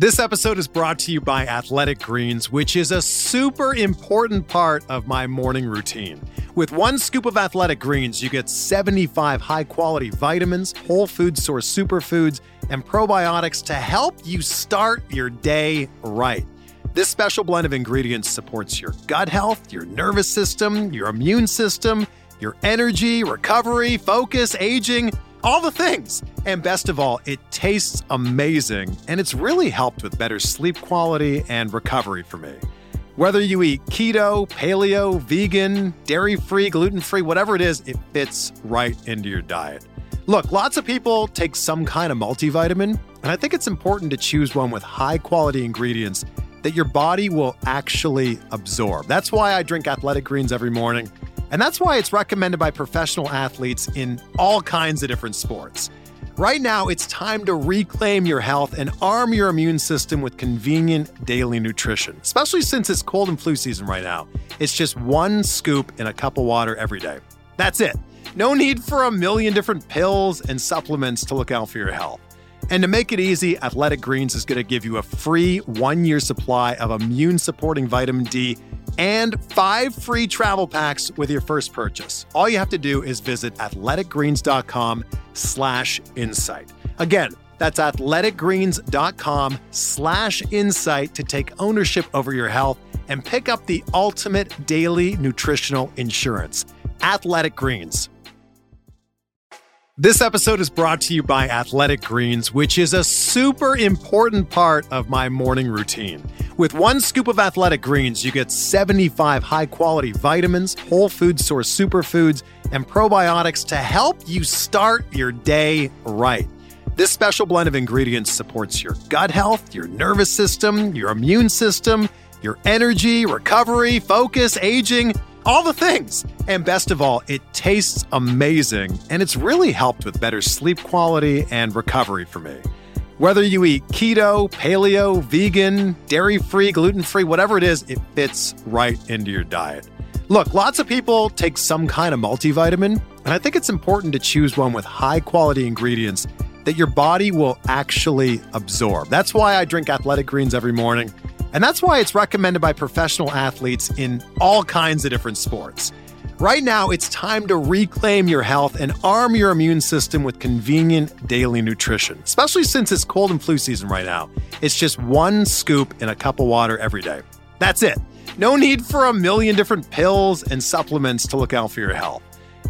This episode is brought to you by Athletic Greens, which is a super important part of my morning routine. With one scoop of Athletic Greens, you get 75 high quality vitamins, whole food source superfoods, and probiotics to help you start your day right. This special blend of ingredients supports your gut health, your nervous system, your immune system, your energy, recovery, focus, aging all the things. And best of all, it tastes amazing, and it's really helped with better sleep quality and recovery for me. Whether you eat keto, paleo, vegan, dairy free, gluten free, whatever it is, it fits right into your diet. Look, lots of people take some kind of multivitamin, and I think it's important to choose one with high quality ingredients that your body will actually absorb. That's why I drink athletic greens every morning. And that's why it's recommended by professional athletes in all kinds of different sports. Right now, it's time to reclaim your health and arm your immune system with convenient daily nutrition, especially since it's cold and flu season right now. It's just one scoop in a cup of water every day. That's it. No need for a million different pills and supplements to look out for your health. And to make it easy, Athletic Greens is going to give you a free one year supply of immune supporting vitamin D and five free travel packs with your first purchase. All you have to do is visit athleticgreens.com slash insight. Again, that's athleticgreens.com slash insight to take ownership over your health and pick up the ultimate daily nutritional insurance. Athletic Greens. This episode is brought to you by Athletic Greens, which is a super important part of my morning routine. With one scoop of Athletic Greens, you get 75 high quality vitamins, whole food source superfoods, and probiotics to help you start your day right. This special blend of ingredients supports your gut health, your nervous system, your immune system, your energy, recovery, focus, aging all the things. And best of all, it tastes amazing, and it's really helped with better sleep quality and recovery for me. Whether you eat keto, paleo, vegan, dairy free, gluten free, whatever it is, it fits right into your diet. Look, lots of people take some kind of multivitamin, and I think it's important to choose one with high quality ingredients that your body will actually absorb. That's why I drink athletic greens every morning. And that's why it's recommended by professional athletes in all kinds of different sports. Right now, it's time to reclaim your health and arm your immune system with convenient daily nutrition, especially since it's cold and flu season right now. It's just one scoop in a cup of water every day. That's it. No need for a million different pills and supplements to look out for your health.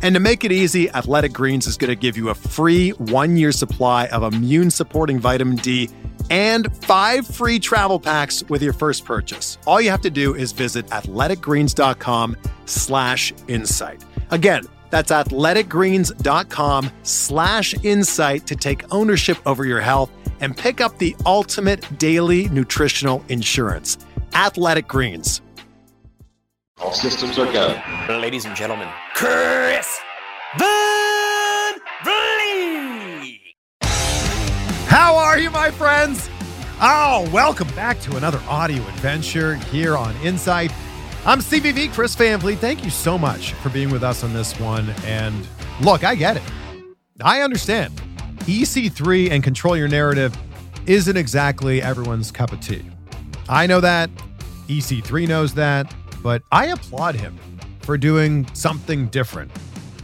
And to make it easy, Athletic Greens is going to give you a free one year supply of immune supporting vitamin D and five free travel packs with your first purchase. All you have to do is visit athleticgreens.com slash insight. Again, that's athleticgreens.com slash insight to take ownership over your health and pick up the ultimate daily nutritional insurance. Athletic Greens. All systems are go. Ladies and gentlemen, Chris Van Vliet. How are you, my friends? Oh, welcome back to another audio adventure here on Insight. I'm CVV, Chris Van Vliet. Thank you so much for being with us on this one. And look, I get it. I understand. EC3 and control your narrative isn't exactly everyone's cup of tea. I know that. EC3 knows that. But I applaud him for doing something different.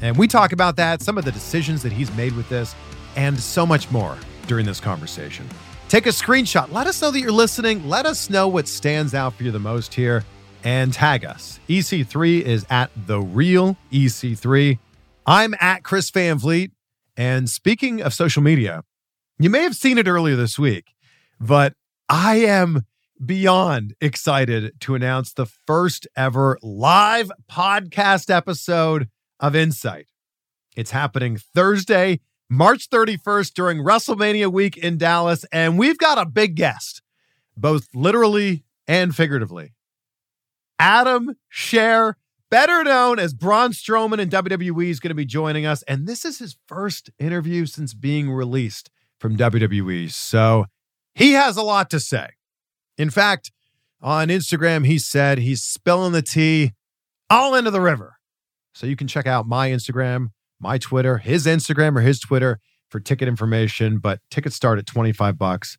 And we talk about that, some of the decisions that he's made with this, and so much more during this conversation. Take a screenshot. Let us know that you're listening. Let us know what stands out for you the most here and tag us. EC3 is at the real EC3. I'm at Chris Van Vliet. And speaking of social media, you may have seen it earlier this week, but I am beyond excited to announce the first ever live podcast episode of Insight. It's happening Thursday, March 31st during WrestleMania week in Dallas, and we've got a big guest, both literally and figuratively. Adam Scherr, better known as Braun Strowman in WWE, is going to be joining us, and this is his first interview since being released from WWE. So he has a lot to say. In fact, on Instagram, he said he's spilling the tea all into the river. So you can check out my Instagram, my Twitter, his Instagram or his Twitter for ticket information, but tickets start at 25 bucks.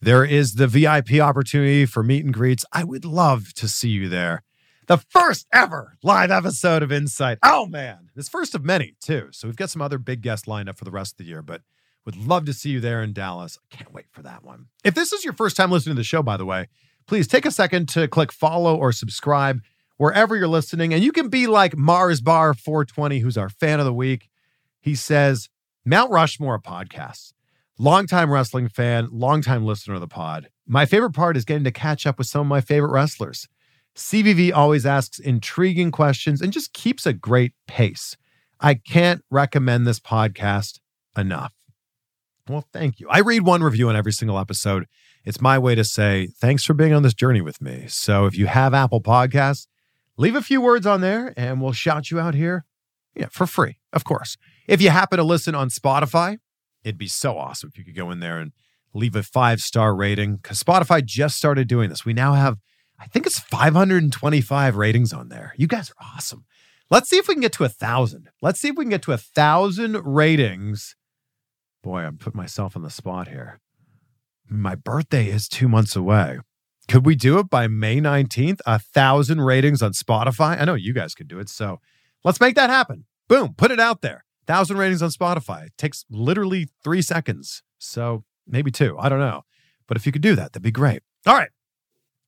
There is the VIP opportunity for meet and greets. I would love to see you there. The first ever live episode of Insight. Oh man, this first of many too. So we've got some other big guests lined up for the rest of the year, but would love to see you there in Dallas. I can't wait for that one. If this is your first time listening to the show, by the way, please take a second to click follow or subscribe wherever you're listening. And you can be like Mars Bar 420, who's our fan of the week. He says, Mount Rushmore podcasts. Longtime wrestling fan, longtime listener of the pod. My favorite part is getting to catch up with some of my favorite wrestlers. CVV always asks intriguing questions and just keeps a great pace. I can't recommend this podcast enough. Well, thank you. I read one review on every single episode. It's my way to say thanks for being on this journey with me. So if you have Apple Podcasts, leave a few words on there and we'll shout you out here. Yeah, for free, of course. If you happen to listen on Spotify, it'd be so awesome if you could go in there and leave a five star rating because Spotify just started doing this. We now have, I think it's 525 ratings on there. You guys are awesome. Let's see if we can get to a thousand. Let's see if we can get to a thousand ratings. Boy, I'm putting myself on the spot here. My birthday is two months away. Could we do it by May 19th? A thousand ratings on Spotify? I know you guys could do it. So let's make that happen. Boom, put it out there. Thousand ratings on Spotify. It takes literally three seconds. So maybe two. I don't know. But if you could do that, that'd be great. All right.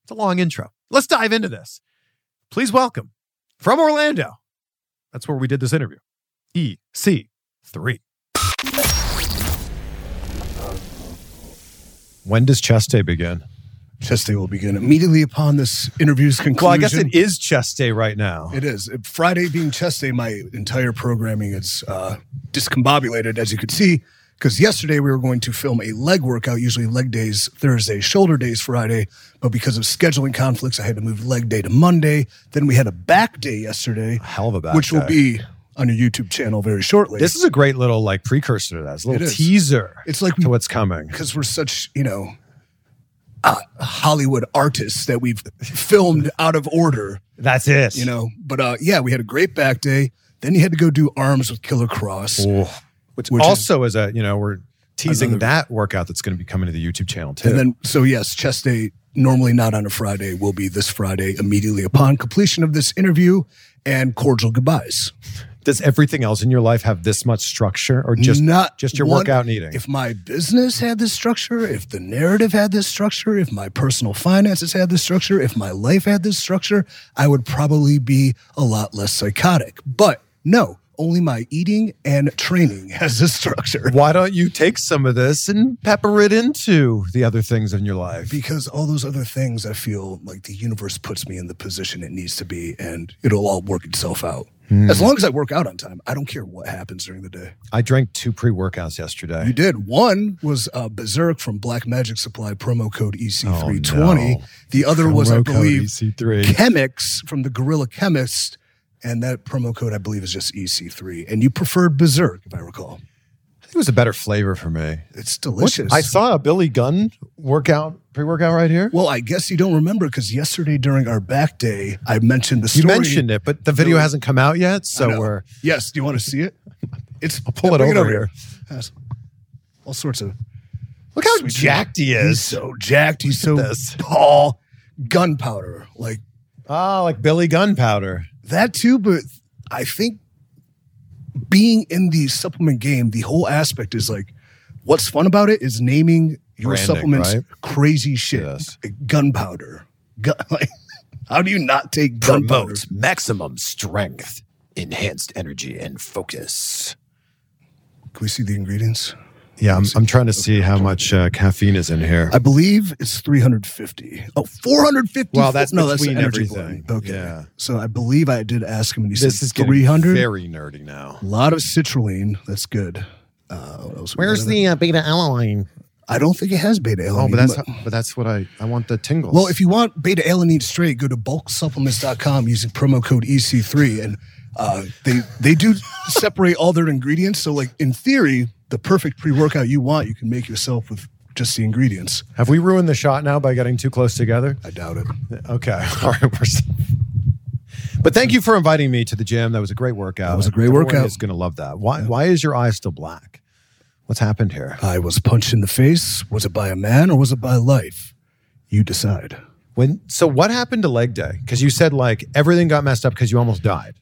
It's a long intro. Let's dive into this. Please welcome from Orlando. That's where we did this interview. EC3. When does chest day begin? Chest day will begin immediately upon this interview's conclusion. Well, I guess it is chest day right now. It is. Friday being chest day, my entire programming is uh, discombobulated, as you could see, because yesterday we were going to film a leg workout, usually leg days Thursday, shoulder days Friday. But because of scheduling conflicts, I had to move leg day to Monday. Then we had a back day yesterday, A hell of a back which will be on your YouTube channel very shortly. This is a great little like precursor to that. It's a little is. teaser It's like to what's coming. because we're such, you know, uh, Hollywood artists that we've filmed out of order. That's it. you know. But uh, yeah, we had a great back day. Then you had to go do arms with Killer Kross. which, which is- also is, a you know we're teasing Another- that workout that's going to be coming to the YouTube channel too. And then, so yes, chest day, normally not on a Friday, will be this Friday immediately upon completion of this interview and cordial goodbyes. Does everything else in your life have this much structure, or just not just your one- workout and eating? If my business had this structure, if the narrative had this structure, if my personal finances had this structure, if my life had this structure, I would probably be a lot less psychotic. But no, only my eating and training has this structure. Why don't you take some of this and pepper it into the other things in your life? because all those other things I feel like the universe puts me in the position it needs to be and it'll all work itself out. Hmm. As long as I work out on time, I don't care what happens during the day. I drank two pre-workouts yesterday. You did. One was uh, Berserk from Black Magic Supply, promo code EC320. Oh, no. The other was, I believe, EC3. Chemix from the Gorilla Chemist. And that promo code, I believe, is just EC3. And you preferred Berserk, if I recall. It was a better flavor for me. It's delicious. I saw a Billy Gunn workout pre-workout right here. well, I guess you don't remember because yesterday during our back day, I mentioned the story. you mentioned it, but the video hasn't come out yet, so we're Yes. Do you want to see it? It's I'll pull it over here. Yes. All sorts of. look how jacked he He's is. so jacked. He's so this. tall. Gunpowder. Like Ah, like Billy Gunpowder. That too, but I think being in the supplement game, the whole aspect is like, what's fun about it is naming your Branding, supplements right? crazy shit, Yes. gunpowder. Gun, like, how do you not take gunpowder? Promotes maximum strength, enhanced energy, and focus. Can we see the ingredients? Yeah, I'm, I'm trying to see how much uh, caffeine is in here. I believe it's 350. Oh, 450. Well, that's no, that's the between energy everything. blend. Okay. Yeah. So I believe I did ask him and he This said is 300. very nerdy now. A lot of citrulline. That's good. Uh, what else we got uh, beta alanine? I don't think it has beta alanine. Oh, but that's but that's what I I want the tingles. well, if you want beta alanine straight, go to bulksupplements.com using promo code EC3, and uh, they they do separate all their ingredients. So, like in theory, the perfect pre workout you want, you can make yourself with just the ingredients. have we ruined the shot now by getting too close together? I doubt it. Okay, all right. But thank you for inviting me to the gym. That was a great workout. That was a great Everyone workout. Is going to love that. Why? Why is your eye still black? What's happened here? I was punched in the face. Was it by a man or was it by life? You decide. When so, what happened to leg day? Because you said like everything got messed up because you almost died.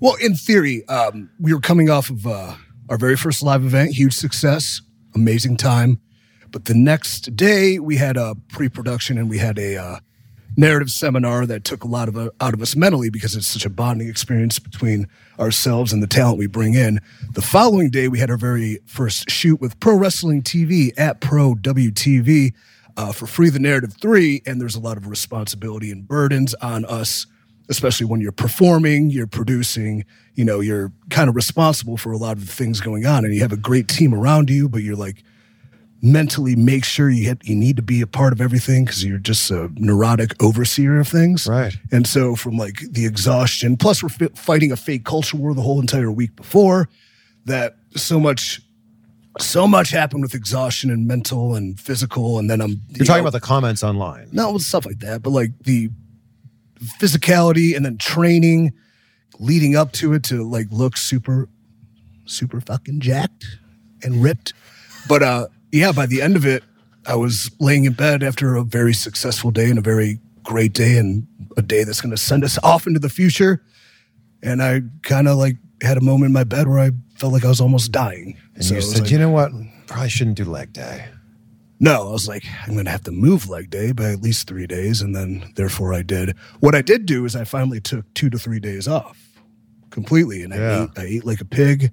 Well, in theory, um, we were coming off of uh, our very first live event, huge success, amazing time. But the next day, we had a pre-production and we had a uh, narrative seminar that took a lot of uh, out of us mentally because it's such a bonding experience between ourselves and the talent we bring in. The following day, we had our very first shoot with Pro Wrestling TV at Pro WTV uh, for Free the Narrative 3. And there's a lot of responsibility and burdens on us especially when you're performing, you're producing, you know, you're kind of responsible for a lot of the things going on and you have a great team around you, but you're like mentally make sure you hit, you need to be a part of everything because you're just a neurotic overseer of things. Right. And so from like the exhaustion, plus we're fi- fighting a fake culture war the whole entire week before that so much so much happened with exhaustion and mental and physical and then I'm You're talking about the comments online. no, stuff like that, but like the physicality and then training leading up to it to like look super, super fucking jacked and ripped. But uh, yeah, by the end of it, I was laying in bed after a very successful day and a very great day and a day that's going to send us off into the future. And I kind of like had a moment in my bed where I felt like I was almost dying. And So you said, like- you know what? Probably shouldn't do leg day. No, I was like, I'm going to have to move leg day by at least three days. And then, therefore, I did. What I did do is I finally took two to three days off completely. And I, Yeah. ate, I ate like a pig.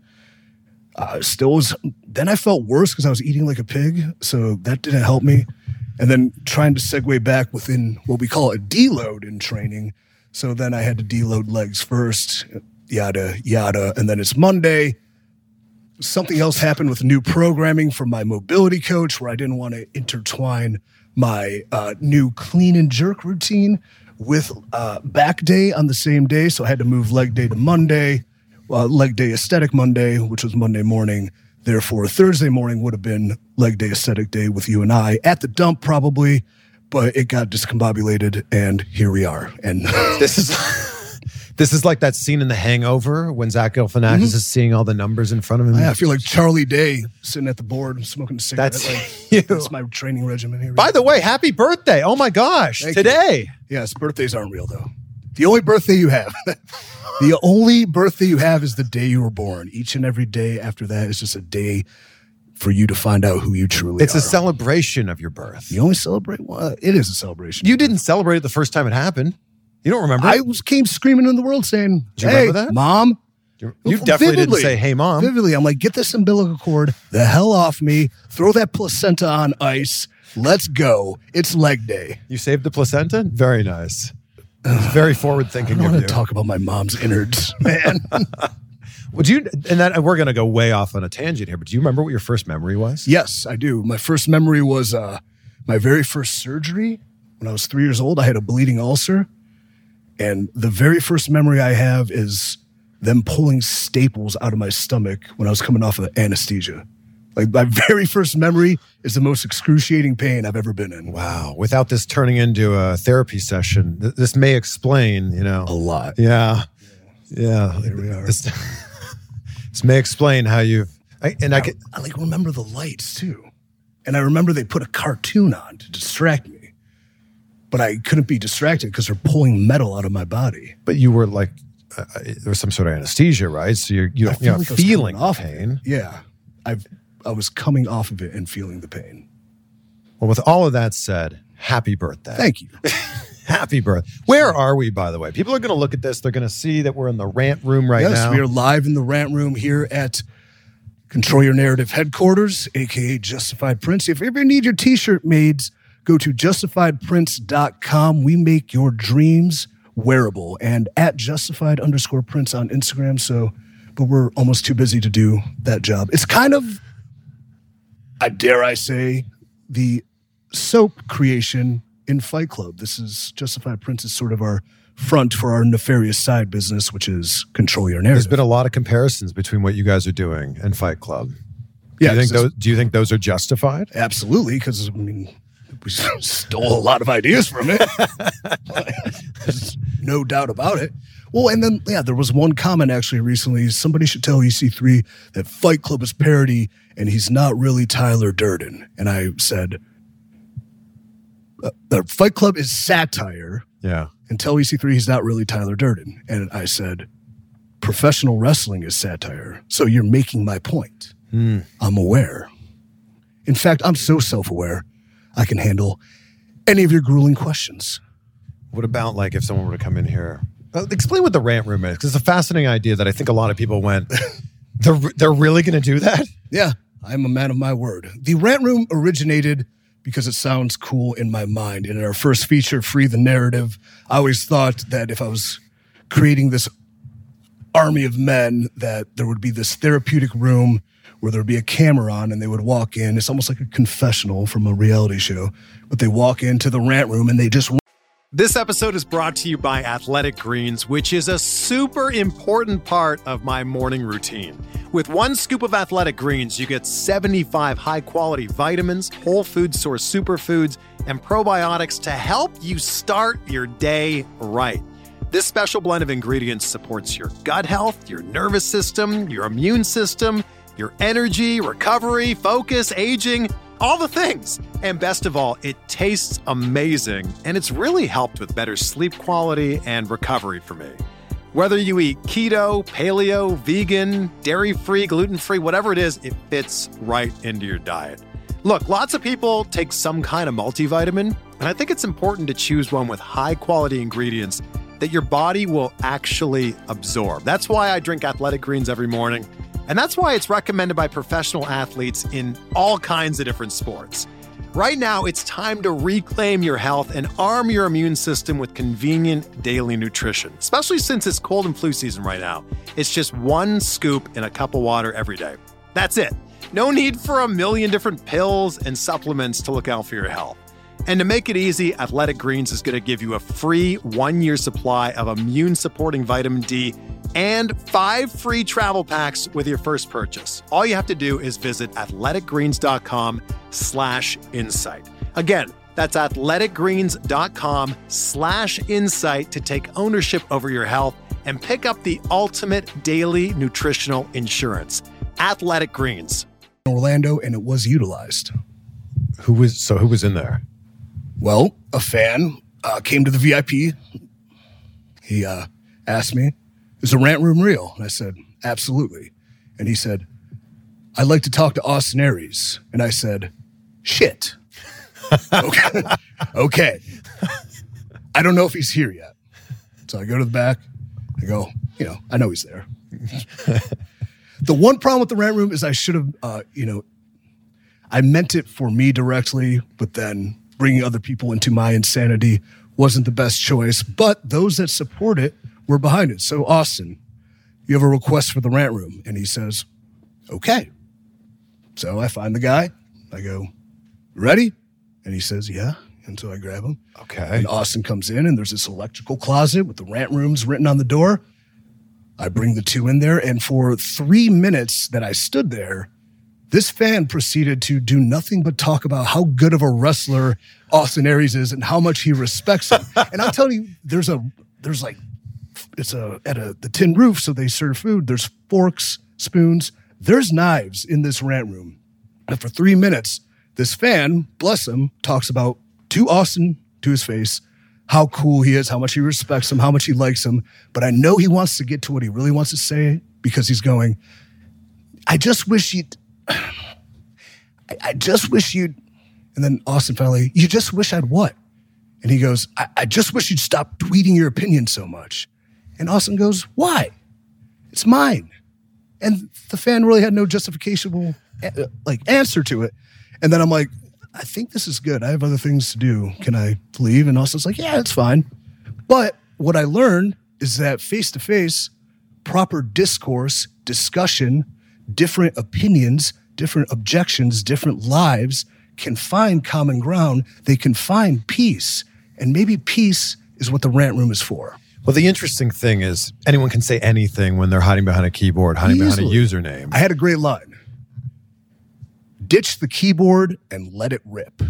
Uh, still was, then I felt worse because I was eating like a pig. So that didn't help me. And then trying to segue back within what we call a deload in training. So then I had to deload legs first, yada, yada. And then it's Monday something else happened with new programming from my mobility coach where I didn't want to intertwine my uh, new clean and jerk routine with uh, back day on the same day. So I had to move leg day to Monday, uh, leg day aesthetic Monday, which was Monday morning. Therefore, Thursday morning would have been leg day aesthetic day with you and I at the dump, probably, but it got discombobulated, and here we are. And This is this is like that scene in The Hangover when Zach Galifianakis mm-hmm. is seeing all the numbers in front of him. Oh, yeah, I feel like Charlie Day sitting at the board smoking a cigarette. That's like, you. That's my training regimen here. By the way, happy birthday! Oh my gosh, Thank you. today. Yes, birthdays aren't real though. The only birthday you have, the only birthday you have is the day you were born. Each and every day after that is just a day for you to find out who you truly It's are. It's a celebration of your birth. you only celebrate. Well, it is a celebration. You didn't celebrate it the first time it happened. You don't remember? I was came screaming in the world saying, Do you "Hey, remember that? mom." you you definitely Vividly. didn't say, "Hey, mom." Vividly, I'm like, get this umbilical cord the hell off me. Throw that placenta on ice. Let's go. It's leg day. You saved the placenta. Very nice. It's very forward I thinking don't of want you. to talk about my mom's innards, man. Would you? And that we're going to go way off on a tangent here. But do you remember what your first memory was? Yes, I do. My first memory was uh, my very first surgery when I was three years old. I had a bleeding ulcer. And the very first memory I have is them pulling staples out of my stomach when I was coming off of anesthesia. Like my very first memory is the most excruciating pain I've ever been in. Wow. Without this turning into a therapy session, th- this may explain. You know. A lot. Yeah. Yeah. Here we are. This, this may explain how you. I, and I get. I like remember the lights too. And I remember they put a cartoon on to distract me. But I couldn't be distracted because they're pulling metal out of my body. But you were like uh, was some sort of anesthesia, right? So you're you're, feel you're like feeling off pain. it. Yeah, I've I was coming off of it and feeling the pain. Well, with all of that said, happy birthday. Thank you. Happy birthday. Where are we, by the way? People are going to look at this. They're going to see that we're in the rant room right yes, now. we are live in the rant room here at Control Your Narrative headquarters, aka Justified Prince. If you ever need your t-shirt made, go to justifiedprince.com. We make your dreams wearable and at justified underscore prince on Instagram. So, but we're almost too busy to do that job. It's kind of, I dare I say, the soap creation in Fight Club. This is Justified Prince is sort of our front for our nefarious side business, which is control your narrative. There's been a lot of comparisons between what you guys are doing and Fight Club. yeah, do you think those? Do you think those are justified? Absolutely, because I mean, we stole a lot of ideas from it. There's no doubt about it. Well, and then yeah, there was one comment actually recently. Somebody should tell EC3 that Fight Club is parody, and he's not really Tyler Durden. And I said, uh, the Fight Club is satire, Yeah. and tell EC3 he's not really Tyler Durden. And I said, professional wrestling is satire. So you're making my point. I'm aware. In fact, I'm so self aware, I can handle any of your grueling questions. What about like if someone were to come in here? Uh, explain what the rant room is, because it's a fascinating idea that I think a lot of people went. They're they're really going to do that? Yeah, I'm a man of my word. The rant room originated because it sounds cool in my mind. And in our first feature, Free the Narrative, I always thought that if I was creating this army of men, that there would be this therapeutic room where there would be a camera on and they would walk in. It's almost like a confessional from a reality show, but they walk into the rant room and they just This episode is brought to you by Athletic Greens, which is a super important part of my morning routine. With one scoop of Athletic Greens, you get 75 high quality vitamins, whole food source superfoods, and probiotics to help you start your day right. This special blend of ingredients supports your gut health, your nervous system, your immune system, your energy, recovery, focus, aging, all the things. And best of all, it tastes amazing and it's really helped with better sleep quality and recovery for me. Whether you eat keto, paleo, vegan, dairy free, gluten free, whatever it is, it fits right into your diet. Look, lots of people take some kind of multivitamin, and I think it's important to choose one with high quality ingredients that your body will actually absorb. That's why I drink athletic greens every morning, and that's why it's recommended by professional athletes in all kinds of different sports. Right now, it's time to reclaim your health and arm your immune system with convenient daily nutrition, especially since it's cold and flu season right now. It's just one scoop in a cup of water every day. That's it. No need for a million different pills and supplements to look out for your health. And to make it easy, Athletic Greens is going to give you a free one year supply of immune supporting vitamin D and five free travel packs with your first purchase. All you have to do is visit athleticgreens.com slash insight. Again, that's athleticgreens.com slash insight to take ownership over your health and pick up the ultimate daily nutritional insurance. Athletic Greens. Orlando and it was utilized. Who was so who was in there? Well, a fan uh, came to the VIP. He uh, asked me, "Is the rant room real?" And I said, "Absolutely." And he said, "I'd like to talk to Austin Aries." And I said, "Shit." okay. okay. I don't know if he's here yet. So I go to the back. I go, you know, I know he's there. the one problem with the rant room is I should have, uh, you know, I meant it for me directly, but then bringing other people into my insanity wasn't the best choice. But those that support it were behind it. So, Austin, you have a request for the rant room. And he says, okay. So I find the guy. I go, ready? And he says, yeah. And so I grab him. Okay. And Austin comes in, and there's this electrical closet with the rant rooms written on the door. I bring the two in there, and for three minutes that I stood there, this fan proceeded to do nothing but talk about how good of a wrestler Austin Aries is and how much he respects him. and I'll tell you, there's a there's like it's a at a the tin roof, so they serve food. There's forks, spoons, there's knives in this rant room. And for three minutes, this fan, bless him, talks about to Austin to his face how cool he is, how much he respects him, how much he likes him. But I know he wants to get to what he really wants to say because he's going, I just wish you'd, I, just wish you'd, and then Austin finally, you just wish I'd what? And he goes, I, I just wish you'd stop tweeting your opinion so much. And Austin goes, why? It's mine. And the fan really had no justification, uh, like answer to it. And then I'm like, I think this is good. I have other things to do. Can I leave? And Austin's like, yeah, it's fine. But what I learned is that face to face, proper discourse, discussion, different opinions, different objections, different lives can find common ground. They can find peace. And maybe peace is what the rant room is for. Well, the interesting thing is anyone can say anything when they're hiding behind a keyboard, hiding Easily. behind a username. I had a great line ditch the keyboard and let it rip.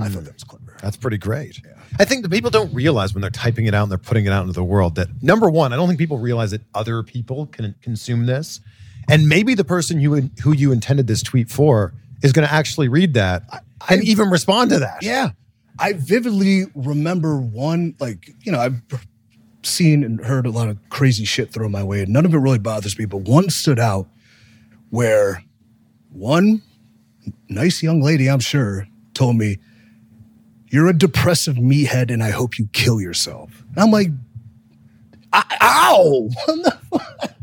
I thought that was hmm. clever. That's pretty great. I think the people don't realize when they're typing it out and they're putting it out into the world that number one, I don't think people realize that other people can consume this, and maybe the person you who you intended this tweet for is going to actually read that and even respond to that. Yeah. I vividly remember one, like, you know, I've seen and heard a lot of crazy shit thrown my way, and none of it really bothers me, but one stood out where one nice young lady, I'm sure, told me, You're a depressive meathead, and I hope you kill yourself. And I'm like, Ow!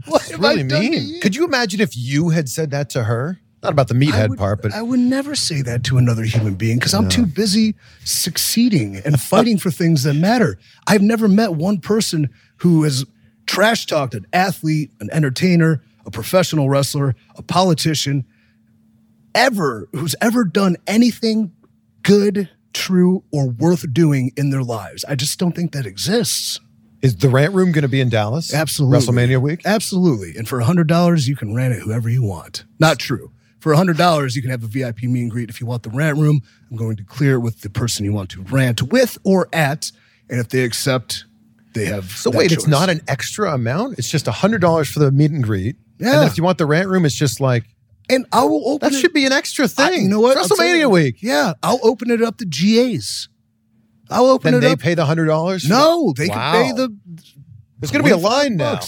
what It's have I really mean. Could you imagine if you had said that to her? Not about the meathead would, part, but I would never say that to another human being because I'm too busy succeeding and fighting for things that matter. I've never met one person who has trash talked an athlete, an entertainer, a professional wrestler, a politician, ever who's ever done anything good, true, or worth doing in their lives. I just don't think that exists. is the rant room going to be in Dallas? Absolutely. WrestleMania week? Absolutely. And for $100, you can rant it whoever you want. Not true. For $100, you can have a VIP meet and greet. If you want the rant room, I'm going to clear it with the person you want to rant with or at. And if they accept, they have. So wait, it's not an extra amount. It's just hundred dollars for the meet and greet. Yeah. then if you want the rant room, it's just like And I will open that it- should be an extra I- thing. you know what? WrestleMania week. Yeah. I'll open it up to GAs. I'll open Then it they up. pay the hundred dollars. no, they Wow. can pay the. There's going to be a 25 line now.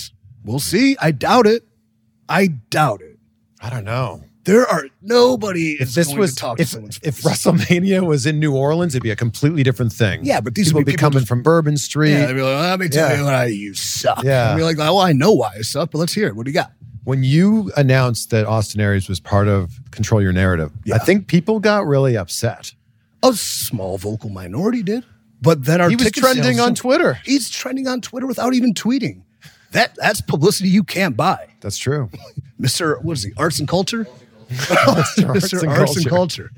We'll see. I doubt it. I doubt it. I don't know. There are nobody If is this was if, if. WrestleMania was in New Orleans, it'd be a completely different thing. Yeah, but these people would be people coming just- from Bourbon Street. Yeah, they'd be like, let me tell Yeah. you why you suck. Yeah. And be like, well, I know why I suck, but let's hear it. What do you got? when you announced that Austin Aries was part of Control Your Narrative, Yeah. I think people got really upset. A small vocal minority did, but then our He was trending on Twitter. He's trending on Twitter without even tweeting. That that's publicity you can't buy, That's true. Mister. What is he? Arts and culture. Arts Mr. and Arts and culture.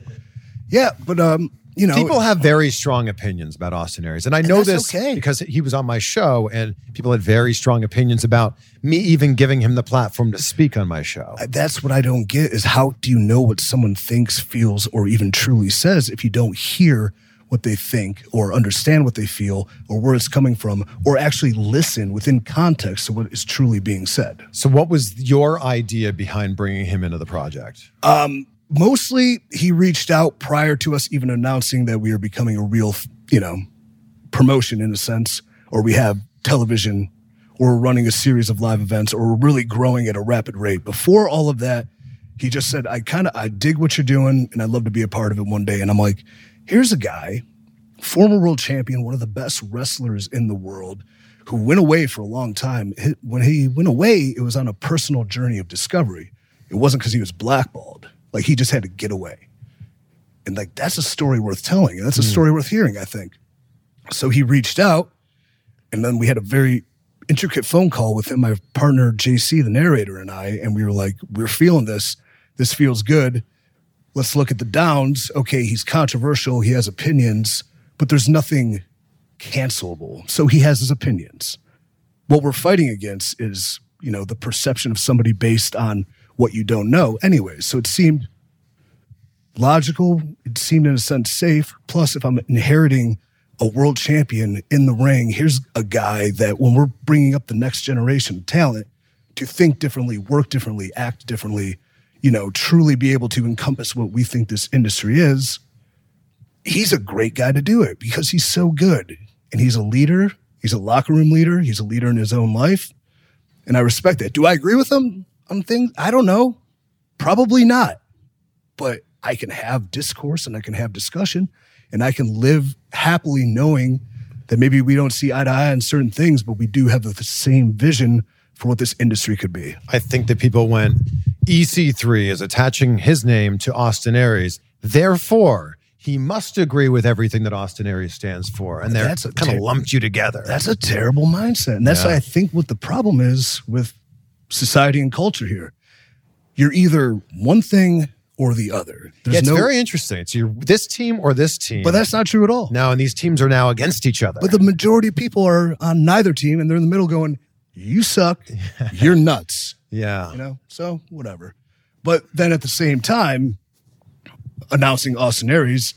Yeah, but um, you know, People have very strong opinions about Austin Aries. And I know that's this okay. because he was on my show and people had very strong opinions about me even giving him the platform to speak on my show. that's what I don't get is how do you know what someone thinks, feels, or even truly says if you don't hear what they think or understand what they feel or where it's coming from or actually listen within context to what is truly being said. So, what was your idea behind bringing him into the project? Um, Mostly he reached out prior to us even announcing that we are becoming a real, you know, promotion in a sense, or we have television or we're running a series of live events or we're really growing at a rapid rate. Before all of that, he just said, I kind of I dig what you're doing and I'd love to be a part of it one day. And I'm like, here's a guy, former world champion, one of the best wrestlers in the world, who went away for a long time. When he went away, it was on a personal journey of discovery. It wasn't because he was blackballed. Like he just had to get away. And like that's a story worth telling. And that's a hmm. story worth hearing, I think. So he reached out, and then we had a very intricate phone call with him, my partner JC, the narrator, and I, and we were like, we're feeling this. This feels good. Let's look at the downs. Okay, he's controversial, he has opinions, but there's nothing cancelable. So he has his opinions. What we're fighting against is, you know, the perception of somebody based on what you don't know. Anyway, so it seemed logical. It seemed in a sense safe. Plus, if I'm inheriting a world champion in the ring, here's a guy that when we're bringing up the next generation of talent to think differently, work differently, act differently, you know, truly be able to encompass what we think this industry is. He's a great guy to do it because he's so good. and he's a leader. He's a locker room leader. He's a leader in his own life. And I respect that. Do I agree with him on things? I don't know. Probably not. But I can have discourse and I can have discussion and I can live happily knowing that maybe we don't see eye to eye on certain things, but we do have the same vision for what this industry could be. I think that people went, EC3 is attaching his name to Austin Aries. Therefore, he must agree with everything that Austin Aries stands for. And they're That's kind of lumped you together. That's a terrible mindset. And that's Yeah. I think what the problem is with society and culture here. You're either one thing or the other. There's Yeah, it's no, very interesting. It's your this team or this team. but that's not true at all. now, and these teams are now against each other. But the majority of people are on neither team and they're in the middle going, You suck. You're nuts. Yeah. You know? So whatever. But then at the same time, announcing Austin Aries,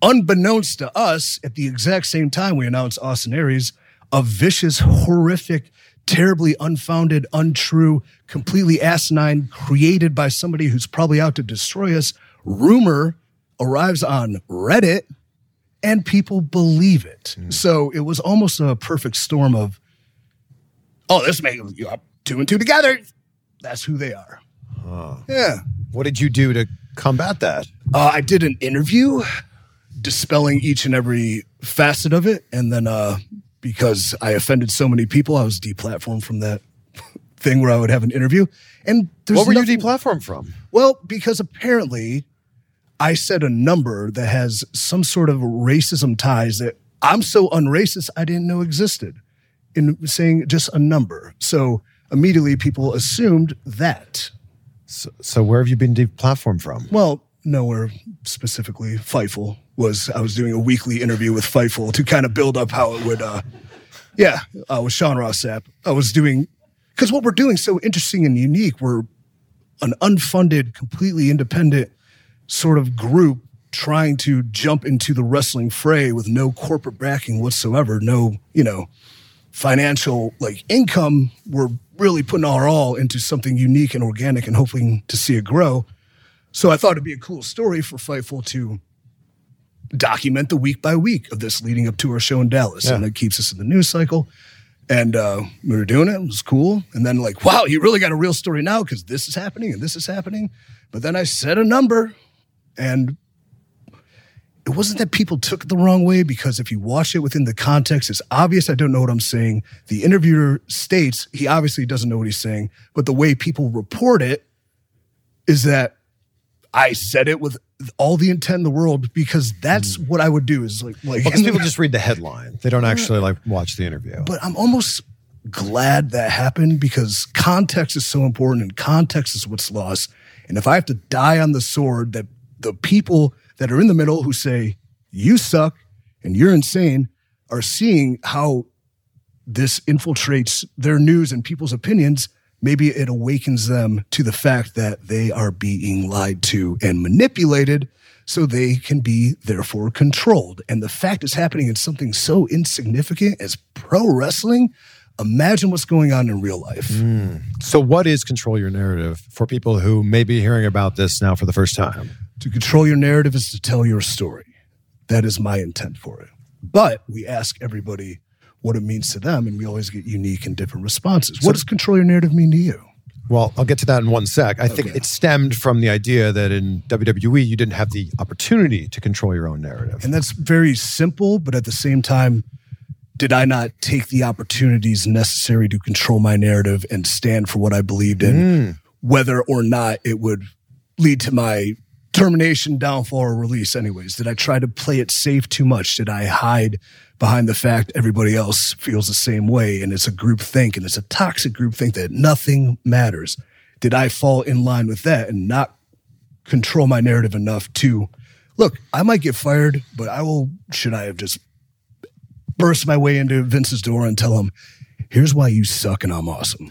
unbeknownst to us, at the exact same time we announced Austin Aries, a vicious, horrific, terribly unfounded, untrue, completely asinine, created by somebody who's probably out to destroy us, rumor arrives on Reddit and people believe it. Mm. So it was almost a perfect storm of, oh, this makes two and two together. That's who they are. Yeah. What did you do to combat that? Uh, I did an interview dispelling each and every facet of it. And then uh, because I offended so many people, I was deplatformed from that thing where I would have an interview. And there's what were nothing- you deplatformed from? Well, because apparently I said a number that has some sort of racism ties that I'm so unracist I didn't know existed in saying just a number. So immediately people assumed that. So, so where have you been deplatformed from? Well, nowhere specifically. Fightful was I was doing a weekly interview with Fightful to kind of build up how it would. uh Yeah, uh, with Sean Ross Sapp. I was doing because what we're doing so interesting and unique. We're an unfunded, completely independent sort of group trying to jump into the wrestling fray with no corporate backing whatsoever, no you know financial like income. We're really putting our all into something unique and organic and hoping to see it grow. So I thought it'd be a cool story for Fightful to document the week by week of this leading up to our show in Dallas. Yeah. And it keeps us in the news cycle. And uh, we were doing it. It was cool. And then like, wow, you really got a real story now because this is happening and this is happening. But then I said a number and it wasn't that people took it the wrong way because if you watch it within the context, it's obvious I don't know what I'm saying. The interviewer states he obviously doesn't know what he's saying, but the way people report it is that I said it with all the intent in the world because that's hmm. what I would do is like like Because people just read the headline. They don't actually like watch the interview. but I'm almost glad that happened because context is so important and context is what's lost. And if I have to die on the sword that the people that are in the middle who say, you suck and you're insane are seeing how this infiltrates their news and people's opinions, maybe it awakens them to the fact that they are being lied to and manipulated so they can be therefore controlled. And the fact is happening in something so insignificant as pro wrestling. Imagine what's going on in real life. Hmm. So, what is control your narrative for people who may be hearing about this now for the first time? To control your narrative is to tell your story. That is my intent for it. But we ask everybody what it means to them, and we always get unique and different responses. what does control your narrative mean to you? Well, I'll get to that in one sec. I think it stemmed from the idea that in WWE, you didn't have the opportunity to control your own narrative. And that's very simple, but at the same time, did I not take the opportunities necessary to control my narrative and stand for what I believed in, hmm. whether or not it would lead to my termination, downfall, or release, anyways? Did I try to play it safe too much? Did I hide behind the fact everybody else feels the same way and it's a group think and it's a toxic group think that nothing matters? Did I fall in line with that and not control my narrative enough to look, I might get fired, but I will, should I have just burst my way into Vince's door and tell him, here's why you suck and I'm awesome?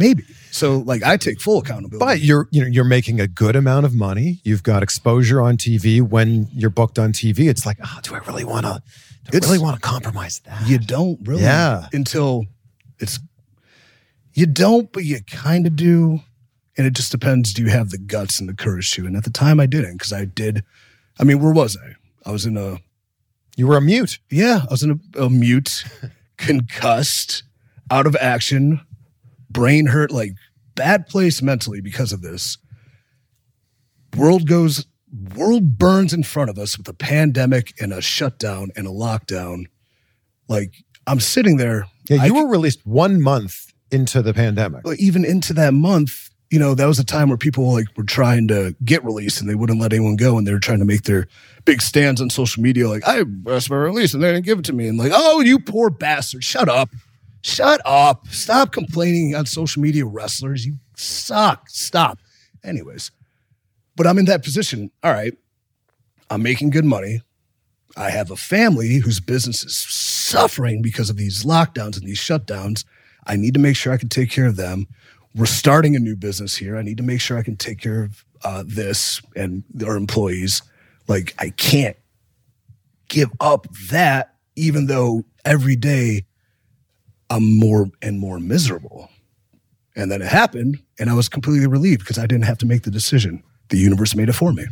Maybe. So, like, I take full accountability. But you're you know you're making a good amount of money. You've got exposure on TV. When you're booked on TV, it's like, oh, do I really want to? Do I really want to compromise that? you don't really Yeah. until it's, you don't, but you kind of do. And it just depends. Do you have the guts and the courage to? And at the time, I didn't because I did. I mean, where was I? I was in a You were a mute. Yeah, I was in a, a mute, concussed, out of action, brain hurt, like bad place mentally because of this. World goes, world burns in front of us with a pandemic and a shutdown and a lockdown. Like I'm sitting there. Yeah, I you were released one month into the pandemic. Well, even into that month, you know, that was a time where people like were trying to get released and they wouldn't let anyone go and they were trying to make their big stands on social media like, I asked my release and they didn't give it to me. And like, oh, you poor bastard. Shut up. Shut up. Stop complaining on social media, wrestlers. You suck. Stop. Anyways, but I'm in that position. All right. I'm making good money. I have a family whose business is suffering because of these lockdowns and these shutdowns. I need to make sure I can take care of them. We're starting a new business here. I need to make sure I can take care of uh, this and our employees. Like, I can't give up that, even though every day I'm more and more miserable. And then it happened, and I was completely relieved because I didn't have to make the decision. The universe made it for me.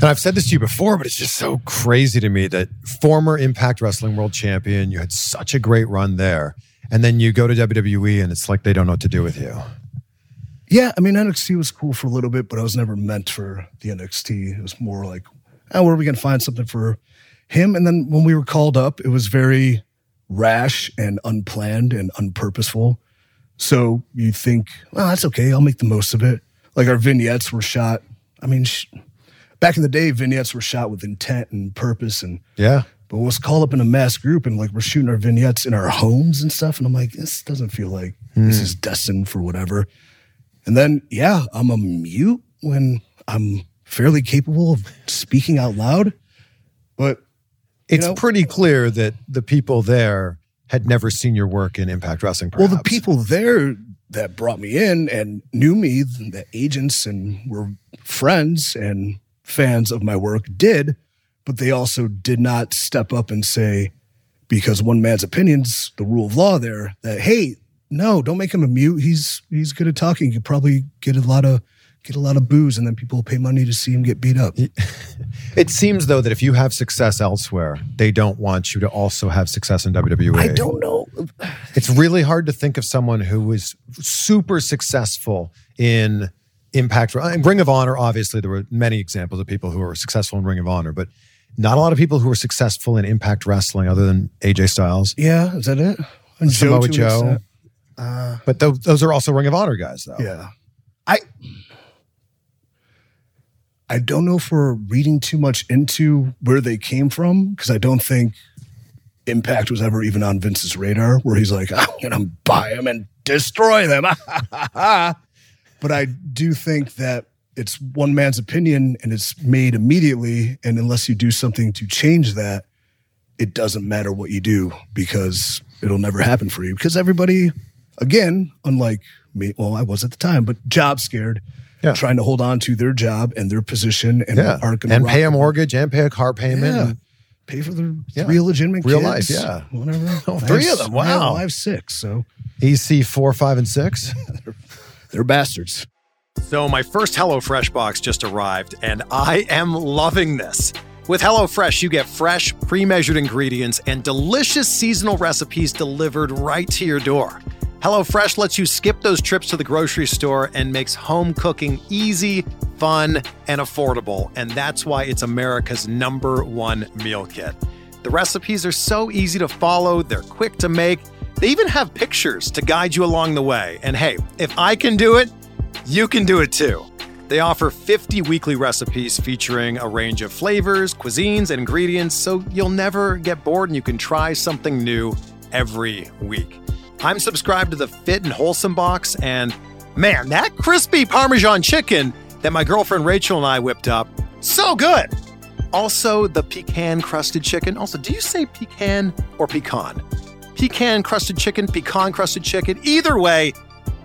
And I've said this to you before, but it's just so crazy to me that former Impact Wrestling World Champion, you had such a great run there. And then you go to WWE and it's like they don't know what to do with you. Yeah, I mean NXT was cool for a little bit, but I was never meant for the NXT. It was more like, oh, where are we gonna find something for him? And then when we were called up, it was very rash and unplanned and unpurposeful. So you think, well, that's okay. I'll make the most of it. Like our vignettes were shot. I mean, sh- back in the day, vignettes were shot with intent and purpose and Yeah. but was called up in a mass group and like we're shooting our vignettes in our homes and stuff. And I'm like, this doesn't feel like this hmm. is destined for whatever. And then, yeah, I'm a mute when I'm fairly capable of speaking out loud. But It's know- pretty clear that the people there had never seen your work in Impact Wrestling. well, the people there that brought me in and knew me, the agents and were friends and fans of my work did, but they also did not step up and say, because one man's opinions, the rule of law there, that hey, no, don't make him a mute. He's he's good at talking. You probably get a lot of get a lot of boos, and then people will pay money to see him get beat up. It seems though that if you have success elsewhere, they don't want you to also have success in WWE. I don't know. It's really hard to think of someone who was super successful in Impact. in Ring of Honor, obviously, there were many examples of people who were successful in Ring of Honor, but not a lot of people who were successful in Impact Wrestling other than AJ Styles. Yeah, is that it? And Samoa Joe. extent. But those, those are also Ring of Honor guys, though. Yeah. I I don't know if we're reading too much into where they came from because I don't think Impact was ever even on Vince's radar where he's like, I'm gonna buy them and destroy them. but I do think that it's one man's opinion and it's made immediately. And unless you do something to change that, it doesn't matter what you do because it'll never happen for you. Because everybody, again, unlike me, well, I was at the time, but job scared, Yeah. trying to hold on to their job and their position and Yeah. aren't And pay a mortgage and pay a car payment. Yeah. and- Pay for their Yeah. three illegitimate Real kids, life, yeah. whatever. Oh, three have- of them, I have- wow. I have six, so EC four, five, and six. they're bastards. So, my first HelloFresh box just arrived, and I am loving this. With HelloFresh, you get fresh, pre measured ingredients and delicious seasonal recipes delivered right to your door. HelloFresh lets you skip those trips to the grocery store and makes home cooking easy, fun, and affordable. And that's why it's America's number one meal kit. The recipes are so easy to follow, they're quick to make. They even have pictures to guide you along the way. And hey, if I can do it, you can do it too. They offer 50 weekly recipes featuring a range of flavors, cuisines, and ingredients, so you'll never get bored and you can try something new every week. I'm subscribed to the Fit and Wholesome box, and man, that crispy Parmesan chicken that my girlfriend Rachel and I whipped up, so good. Also, the pecan crusted chicken. Also, do you say pecan or pecan? Pecan crusted chicken, pecan crusted chicken. Either way,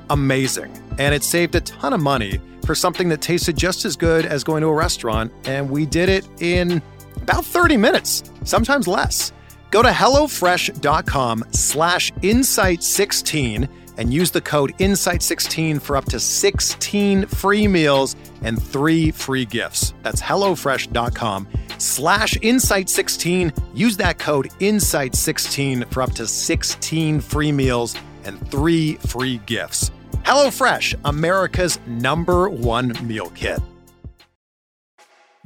amazing. And it saved a ton of money for something that tasted just as good as going to a restaurant. And we did it in about 30 minutes, sometimes less. Go to HelloFresh.com slash Insight16 and use the code Insight16 for up to 16 free meals and three free gifts. That's HelloFresh.com, slash insight16. Use that code insight16 for up to 16 free meals and three free gifts. HelloFresh, America's number one meal kit.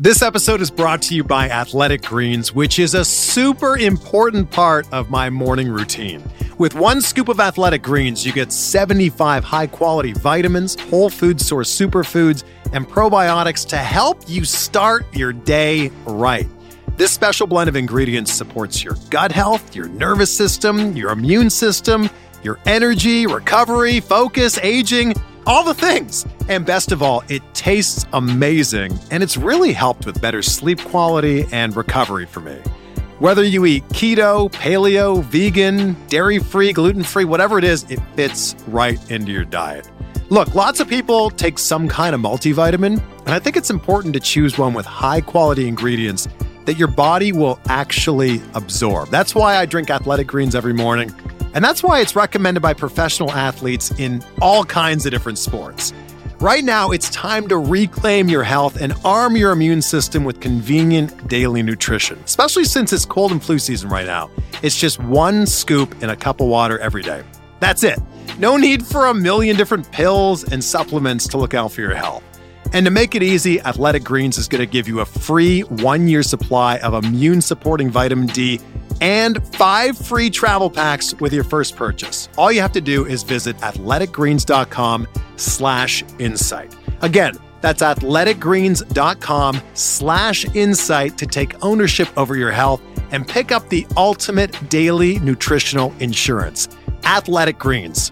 This episode is brought to you by Athletic Greens, which is a super important part of my morning routine. With one scoop of Athletic Greens, you get 75 high quality vitamins, whole food source superfoods, and probiotics to help you start your day right. This special blend of ingredients supports your gut health, your nervous system, your immune system, your energy, recovery, focus, aging all the things. And best of all, it tastes amazing, and it's really helped with better sleep quality and recovery for me. Whether you eat keto, paleo, vegan, dairy free, gluten free, whatever it is, it fits right into your diet. Look, lots of people take some kind of multivitamin, and I think it's important to choose one with high quality ingredients that your body will actually absorb. That's why I drink athletic greens every morning. And that's why it's recommended by professional athletes in all kinds of different sports. Right now, it's time to reclaim your health and arm your immune system with convenient daily nutrition, especially since it's cold and flu season right now. It's just one scoop in a cup of water every day. That's it. No need for a million different pills and supplements to look out for your health. And to make it easy, Athletic Greens is going to give you a free one year supply of immune supporting vitamin D and five free travel packs with your first purchase. All you have to do is visit athleticgreens.com slash insight. Again, that's athleticgreens.com slash insight to take ownership over your health and pick up the ultimate daily nutritional insurance. Athletic Greens.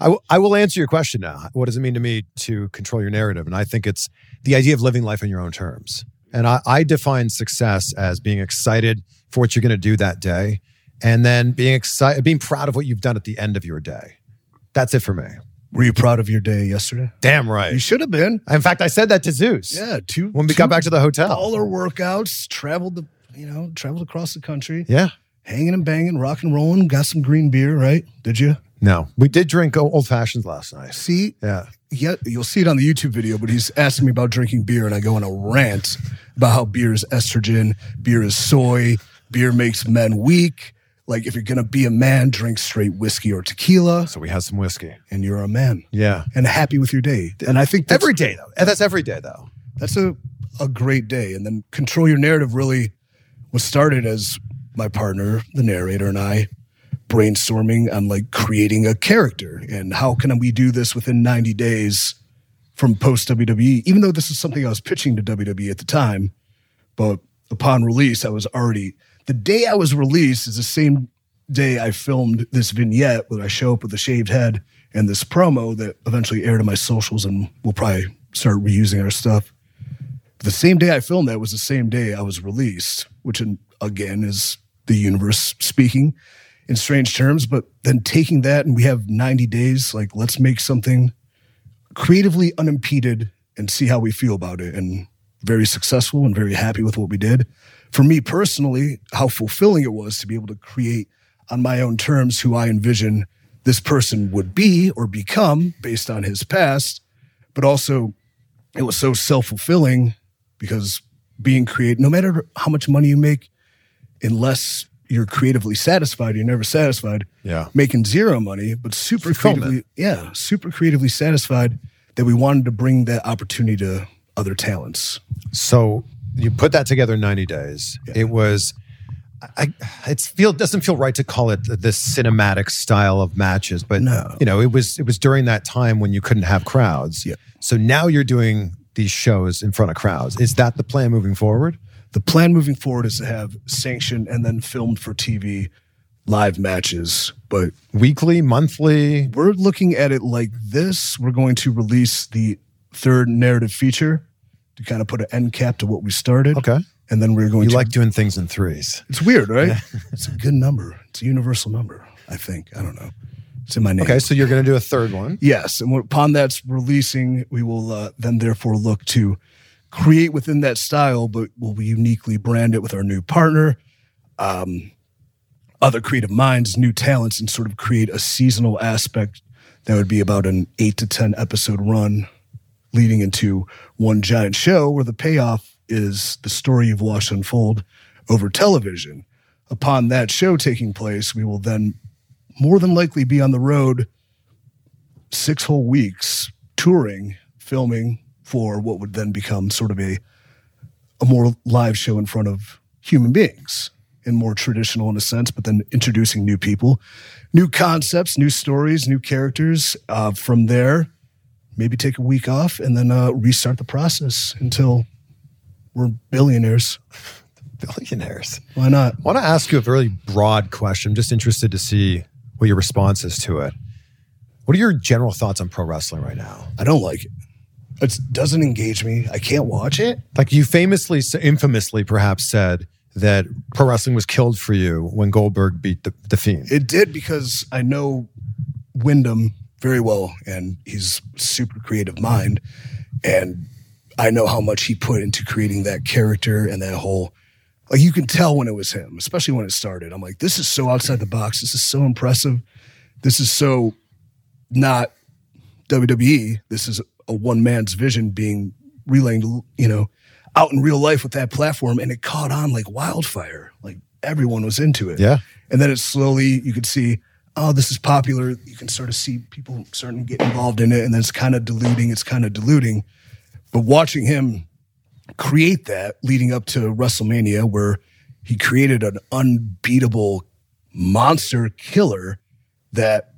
I, w- I will answer your question now. What does it mean to me to control your narrative? And I think it's the idea of living life on your own terms. And I, I define success as being excited for what you're going to do that day, and then being excited, being proud of what you've done at the end of your day. That's it for me. Were you proud of your day yesterday? Damn right. You should have been. In fact, I said that to Zeus. Yeah, two when we two got back to the hotel. all our workouts, traveled the you know traveled across the country, Yeah. hanging and banging, rock and rolling. Got some green beer, right? Did you? No, we did drink old fashions last night. See, Yeah. yeah, you'll see it on the YouTube video, but he's asking me about drinking beer, and I go on a rant about how beer is estrogen, beer is soy, beer makes men weak. Like, if you're gonna be a man, drink straight whiskey or tequila, So we had some whiskey. and you're a man Yeah. and happy with your day. And I think that's, Every day though. And That's every day though. that's a, a great day. And then control your narrative really was started as my partner, the narrator, and I brainstorming on like creating a character and how can we do this within 90 days from post WWE, even though this is something I was pitching to WWE at the time. But upon release, I was already the day I was released is the same day I filmed this vignette where I show up with a shaved head and this promo that eventually aired on my socials and we'll probably start reusing our stuff. The same day I filmed that was the same day I was released, which again is the universe speaking in strange terms, but then taking that and we have 90 days, like let's make something creatively unimpeded and see how we feel about it. And very successful and very happy with what we did. For me personally, how fulfilling it was to be able to create on my own terms who I envision this person would be or become based on his past. But also, it was so self fulfilling because being creative, no matter how much money you make, unless you're creatively satisfied, you're never satisfied. Yeah. Making zero money, but super creatively, yeah, super creatively satisfied that we wanted to bring that opportunity to other talents. So you put that together in 90 days. It was I it feel doesn't feel right to call it this cinematic style of matches, but No. you know, it was it was during that time when you couldn't have crowds. Yeah. So now you're doing these shows in front of crowds. Is that the plan moving forward? The plan moving forward is to have sanctioned and then filmed for TV live matches, but Weekly, monthly? we're looking at it like this. We're going to release the third narrative feature to kind of put an end cap to what we started. Okay. And then we're going You to like doing things in threes. It's weird, right? It's a good number. It's a universal number, I think. I don't know. It's in my name. Okay, so you're going to do a third one. Yes, and upon that's releasing, we will uh, then therefore look to create within that style, but we'll uniquely brand it with our new partner, um, other creative minds, new talents, and sort of create a seasonal aspect that would be about an eight to ten episode run, leading into one giant show where the payoff is the story you've watched unfold over television. Upon that show taking place, we will then more than likely be on the road six whole weeks touring, filming for what would then become sort of a a more live show in front of human beings and more traditional in a sense, but then introducing new people, new concepts, new stories, new characters. Uh, from there, maybe take a week off and then uh, restart the process until we're billionaires. Billionaires. Why not? I want to ask you a very broad question. I'm just interested to see what your response is to it. What are your general thoughts on pro wrestling right now? I don't like it. It doesn't engage me. I can't watch it. Like you famously, infamously, perhaps said that pro wrestling was killed for you when Goldberg beat the, the Fiend. It did because I know Windham very well, and he's super creative mind, and I know how much he put into creating that character and that whole. Like you can tell when it was him, especially when it started. I'm like, this is so outside the box. This is so impressive. This is so not WWE. This is a one man's vision being relayed, you know, out in real life with that platform, and it caught on like wildfire. Like everyone was into it. Yeah. And then it slowly, you could see, oh, this is popular. You can sort of see people starting to get involved in it, and then it's kind of diluting. It's kind of diluting. But watching him create that leading up to WrestleMania, where he created an unbeatable monster killer that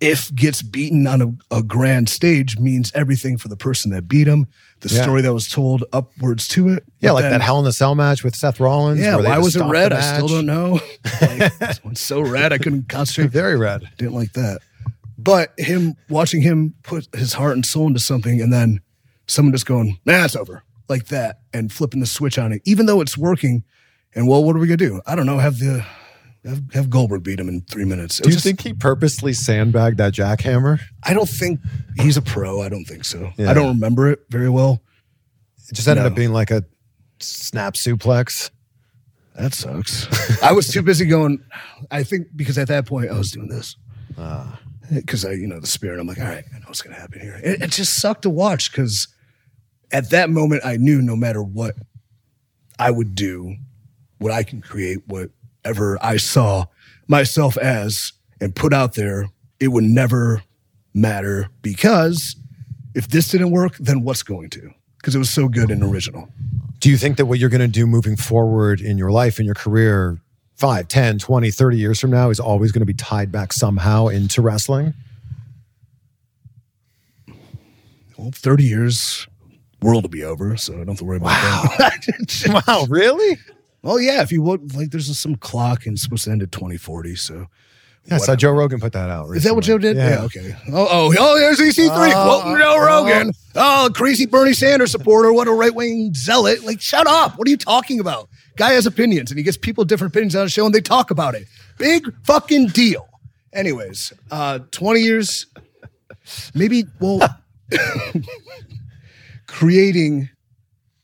if gets beaten on a, a grand stage means everything for the person that beat him. The Yeah. story that was told upwards to it yeah, But like then- that Hell in a Cell match with Seth Rollins. yeah why was it red? i still don't know. Like, it's so red i couldn't concentrate. Very red. didn't like that. But him watching him put his heart and soul into something and then someone just going nah it's over like that and flipping the switch on it. Even though it's working and well what are we gonna do? I don't know. Have the have, have goldberg beat him in three minutes It Do you just- think he purposely sandbagged that jackhammer? I don't think he's a pro. I don't think so. Yeah. I don't remember it very well. It just ended No. up being like a snap suplex. That sucks. I was too busy going. I think because at that point I was doing this ah. because I, you know, the spirit. I'm like, all right, I know what's going to happen here. It, it just sucked to watch because at that moment I knew no matter what I would do, what I can create, whatever I saw myself as and put out there, it would never matter because if this didn't work, then what's going to? Because it was so good and original. Do you think that what you're going to do moving forward in your life, in your career, 5, 10, 20, 30 years from now is always going to be tied back somehow into wrestling? well, 30 years, world will be over, so I don't have to worry about that. Wow, really? Well, yeah, if you would, like, there's some clock and it's supposed to end at 2040, so. Yeah, I saw Joe Rogan put that out. Is that what Joe did? Yeah, okay. Oh, oh, oh, there's EC3 Oh, quoting Joe oh. Rogan. Oh, crazy Bernie Sanders supporter. What a right wing zealot. Like, shut up. What are you talking about? Guy has opinions and he gets people different opinions on the show and they talk about it. Big fucking deal. Anyways, uh, 20 years, maybe, well, creating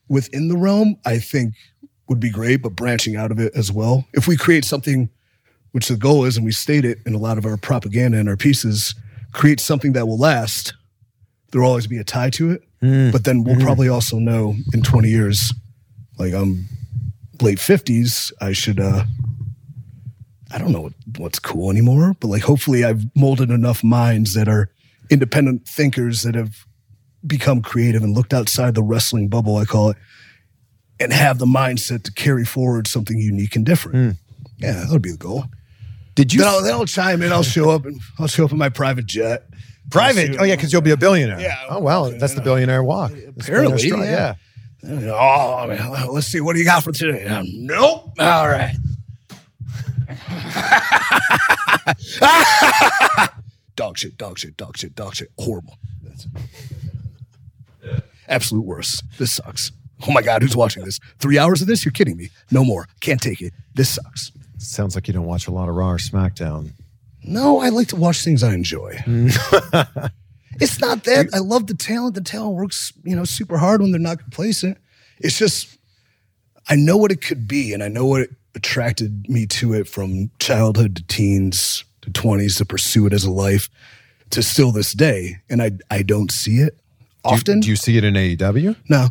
within the realm, I think would be great, but branching out of it as well. If we create something, which the goal is, and we state it in a lot of our propaganda and our pieces, create something that will last, there will always be a tie to it. Mm. But then we'll mm. probably also know in 20 years, like I'm late 50s, I should, uh, I don't know what, what's cool anymore, but like hopefully I've molded enough minds that are independent thinkers that have become creative and looked outside the wrestling bubble, I call it, and have the mindset to carry forward something unique and different. Yeah, that would be the goal. Did you Then I'll, then I'll chime in. I'll show up and I'll show up in my private jet. private? Oh yeah, because you'll be a billionaire. Yeah. Oh well, that's the billionaire walk. Apparently, billionaire strut, yeah. Oh, man, let's see. What do you got for today? Uh, nope. All right. dog shit, dog shit, dog shit, dog shit. Horrible. That's Absolute worst. This sucks. Oh my God, who's watching this? Three hours of this? You're kidding me. No more. Can't take it. This sucks. Sounds like you don't watch a lot of Raw or SmackDown. No, I like to watch things I enjoy. it's not that I love the talent. The talent works, you know, super hard when they're not complacent. It's just I know what it could be, and I know what attracted me to it from childhood to teens to twenties to pursue it as a life to still this day. And I I don't see it Do you- often. do you see it in AEW? No,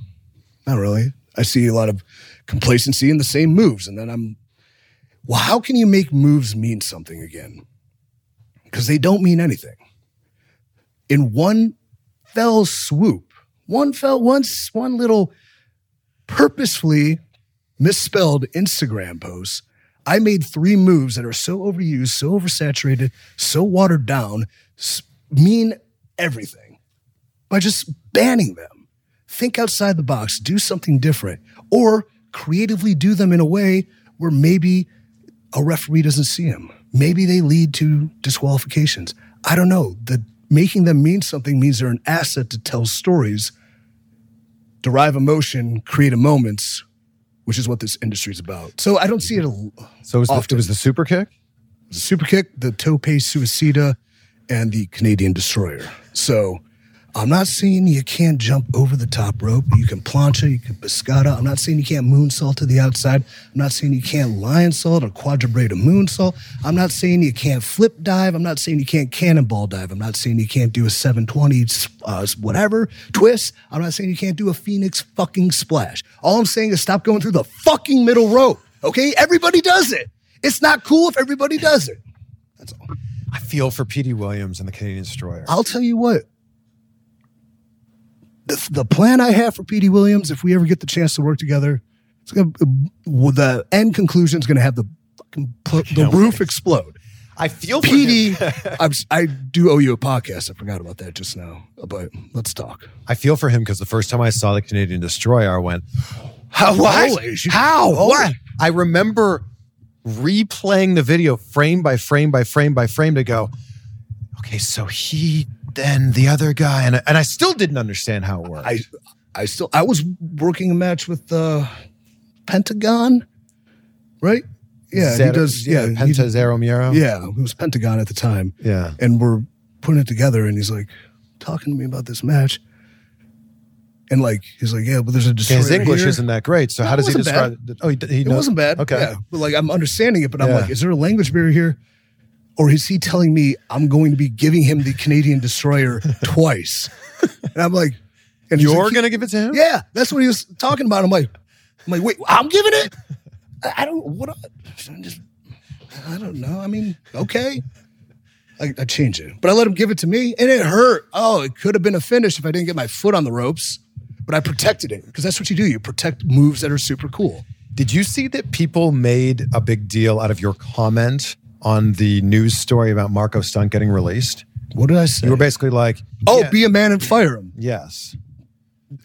not really. I see a lot of complacency in the same moves. And then I'm, well, how can you make moves mean something again? Because they don't mean anything. In one fell swoop, one fell, once, one little purposefully misspelled Instagram post, I made three moves that are so overused, so oversaturated, so watered down, mean everything by just banning them think outside the box, do something different, or creatively do them in a way where maybe a referee doesn't see them. Maybe they lead to disqualifications. I don't know. The making them mean something means they're an asset to tell stories, derive emotion, create moments, which is what this industry is about. So I don't see it. A, So it was, the, Often. it was the super kick. the super kick, the tope suicida, and the Canadian destroyer. So I'm not saying you can't jump over the top rope. You can plancha, you can pescata. I'm not saying you can't moonsault to the outside. I'm not saying you can't lionsault or quadrubrate a moonsault. I'm not saying you can't flip dive. I'm not saying you can't cannonball dive. I'm not saying you can't do a 720 uh, whatever twist. I'm not saying you can't do a phoenix fucking splash. All I'm saying is stop going through the fucking middle rope. Okay, everybody does it. It's not cool if everybody does it. That's all. I feel for Petey Williams and the Canadian Destroyer. I'll tell you what. The, the plan I have for Petey Williams, if we ever get the chance to work together, it's gonna the end conclusion is gonna have the fucking pl- the roof explode. I feel for Petey, him. I'm, s- I do owe you a podcast. I forgot about that just now, but let's talk. I feel for him because the first time I saw the Canadian Destroyer, I went, How? What? Holy. How? Holy- What? I remember replaying the video frame by frame by frame by frame to go, okay, so he, then the other guy, and, and I still didn't understand how it worked. I I still I was working a match with the Pentagon, right? Yeah, he does. Yeah, he- Penta Zero Miedo. Yeah, it was Pentagon at the time. Yeah. And we're putting it together, and he's like talking to me about this match. And like he's like, yeah, but there's a destroyer His English here. isn't that great. So No, how does he describe it? Oh, he, he It knows. wasn't bad. Okay. Yeah. But like I'm understanding it, but I'm Yeah. like, is there a language barrier here? Or is he telling me I'm going to be giving him the Canadian destroyer twice? And I'm like, and You're like, going to give it to him? Yeah, that's what he was talking about. I'm like, I'm like, wait, I'm giving it? I, I don't what I just I don't know. I mean, okay. I, I changed it. But I let him give it to me and it hurt. Oh, it could have been a finish if I didn't get my foot on the ropes. But I protected it because that's what you do. You protect moves that are super cool. Did you see that people made a big deal out of your comment on the news story about Marco Stunt getting released? What did I say? You were basically like, oh, yeah, be a man and fire him. yes.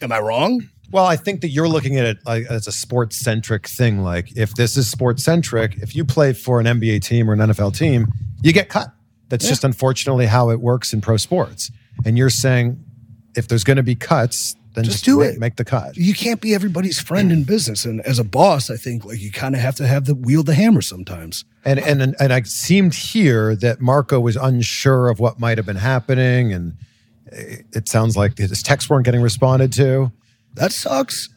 Am I wrong? Well, I think that you're looking at it like as a sports centric thing. Like, if this is sports centric, if you play for an NBA team or an NFL team, you get cut. That's just unfortunately how it works in pro sports. And you're saying if there's going to be cuts, then Just just, do it. Make the cut. you can't be everybody's friend in business. And as a boss, I think like you kind of have to have the wield the hammer sometimes. And and and I seemed here that Marco was unsure of what might have been happening, and it it sounds like his texts weren't getting responded to. That sucks.